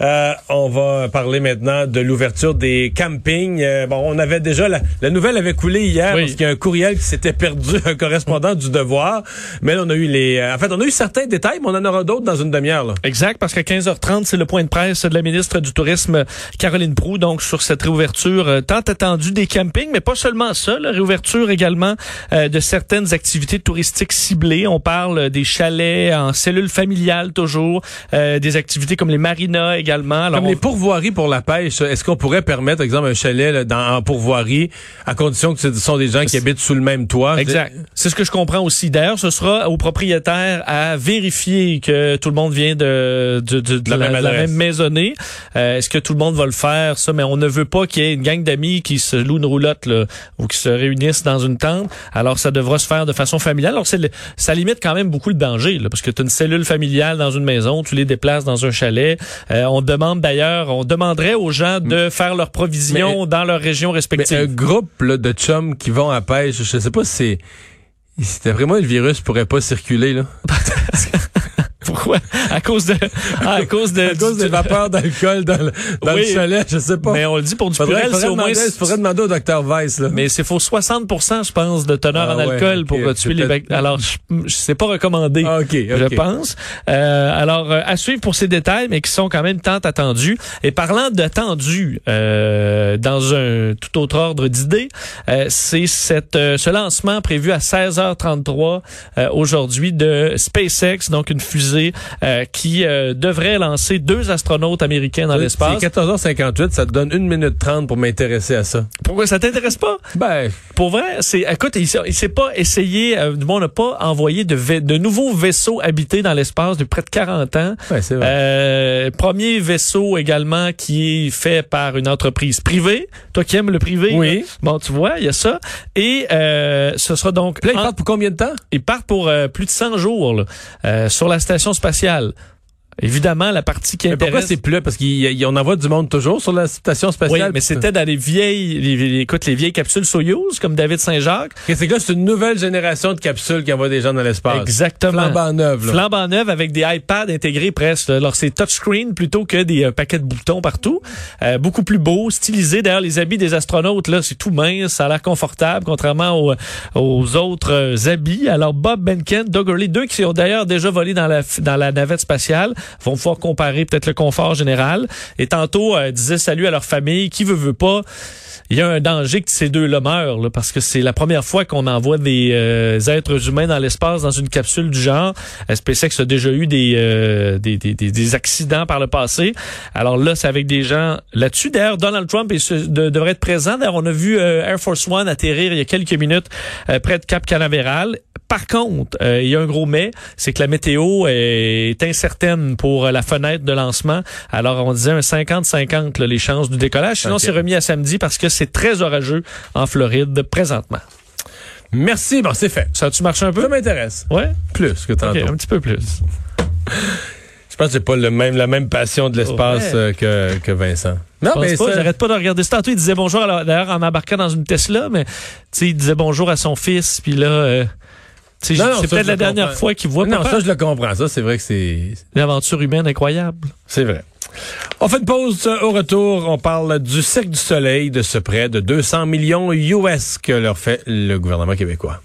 Euh, on va parler maintenant de l'ouverture des campings. Euh, bon, on avait déjà la, la nouvelle avait coulé hier Oui. parce qu'il y a un courriel qui s'était perdu, un correspondant du Devoir. Mais là, on a eu les, euh, en fait, on a eu certains détails, mais on en aura d'autres dans une demi-heure. Exact, parce qu'à 15h30, c'est le point de presse de la ministre du Tourisme, Caroline Proux, donc sur cette réouverture euh, tant attendue des campings, mais pas seulement ça, la réouverture également euh, de certaines activités touristiques ciblées. On parle des chalets en cellules familiales toujours, euh, des activités comme les marinas également. Alors, Comme on- les pourvoiries pour la pêche, est-ce qu'on pourrait permettre, par exemple, un chalet là, dans, en pourvoirie, à condition que ce sont des gens qui habitent sous le même toit? Exact. C'est ce que je comprends aussi. D'ailleurs, ce sera au propriétaire à vérifier que tout le monde vient de, de, de, de La la, même la même maisonnée. Euh, Est-ce que tout le monde va le faire, ça? Mais on ne veut pas qu'il y ait une gang d'amis qui se louent une roulotte là, ou qui se réunissent dans une tente. Alors, ça devra se faire de façon familiale. Alors, le- ça limite quand même beaucoup le danger, là, parce que tu as une cellule familiale dans une maison, tu les déplaces dans un chalet. Euh, on demande d'ailleurs, on demanderait aux gens de faire leurs provisions dans leur région Mais respective. un groupe là, de chums qui vont à pêche, je sais pas si c'est... C'était vraiment le virus pourrait pas circuler là. Pourquoi? À cause de, ah, à cause de, À cause des vapeurs d'alcool dans, le, dans Oui. le chalet, je sais pas. Mais on le dit pour du purel, c'est au moins. demander, faudrait demander au docteur Weiss là. Mais c'est faut 60% je pense, de teneur Ah en ouais, alcool pour euh, c'est tuer les bactéries. Alors, je, je sais pas recommandé. Ah, ok, Je ok. pense. Euh, alors, euh, à suivre pour ces détails, mais qui sont quand même tant attendus. Et parlant d'attendus, euh, dans un tout autre ordre d'idées, euh, c'est cette euh, ce lancement prévu à 16h33 euh, aujourd'hui de SpaceX, donc une fusée euh, qui euh, devrait lancer deux astronautes américains dans l'espace. C'est 14h58, ça te donne 1 minute 30 pour m'intéresser à ça. Pourquoi ça t'intéresse pas? Ben, Pour vrai, c'est écoute, il, il s'est pas essayé, euh, du moins, on n'a pas envoyé de, nouveaux vaisseaux habités dans l'espace depuis près de 40 ans. ouais, c'est vrai. Euh, premier vaisseau également qui est fait par une entreprise privée. Toi qui aimes le privé. Oui. là. Bon, tu vois, il y a ça. Et euh, ce sera donc... Là, ils en- partent pour combien de temps? ils partent pour euh, plus de 100 jours là, sur la station spatiale. Évidemment, la partie qui Mais pourquoi intéresse... c'est plus là? Parce qu'on envoie du monde toujours sur la station Oui, spatiale. mais c'était dans les vieilles, les, les- écoute, les vieilles capsules Soyuz, comme David Saint-Jacques. C'est que là, c'est une nouvelle génération de capsules qui envoient des gens dans l'espace. Exactement. Flambant neuve, là. Flambant neuf avec des iPads intégrés presque. Alors c'est touchscreen plutôt que des euh, paquets de boutons partout. Euh, beaucoup plus beau, stylisé. D'ailleurs, les habits des astronautes là, c'est tout mince, ça a l'air confortable, contrairement aux, aux autres euh, habits. Alors Bob Benken, Doug Hurley, deux qui ont d'ailleurs déjà volé dans la dans la navette spatiale, vont pouvoir comparer peut-être le confort général. Et tantôt euh, disaient salut à leur famille, qui veut veut pas? Il y a un danger que ces deux-là meurent, là, parce que c'est la première fois qu'on envoie des euh, êtres humains dans l'espace dans une capsule du genre. SpaceX a déjà eu des, euh, des, des, des- accidents par le passé. Alors là, c'est avec des gens là-dessus. D'ailleurs, Donald Trump devrait être présent. D'ailleurs, on a vu euh, Air Force One atterrir il y a quelques minutes euh, près de Cap Canaveral. Par contre, euh, il y a un gros mais, c'est que la météo est incertaine pour euh, la fenêtre de lancement. Alors, on disait un 50-50 là, les chances du décollage. Sinon, c'est remis à samedi parce que c'est très orageux en Floride présentement. Merci, bon, c'est fait. Ça a-tu marché un Ça peu? m'intéresse. Ouais? Plus que tantôt. un petit peu plus. Je pense que j'ai pas le même, la même passion de l'espace Ouais. euh, que, que Vincent. Non, Je mais pas, ça- j'arrête pas de regarder ça. Tantôt, il disait bonjour, d'ailleurs, en embarquant dans une Tesla, mais tu sais, il disait bonjour à son fils, puis là, euh, c'est peut-être la dernière comprends. fois qu'il voit non, ça, je le comprends. Ça, c'est vrai que c'est, Une aventure humaine incroyable. c'est vrai. On fait une pause. Au retour, on parle du Cirque du Soleil, de ce prêt de 200 millions US que leur fait le gouvernement québécois.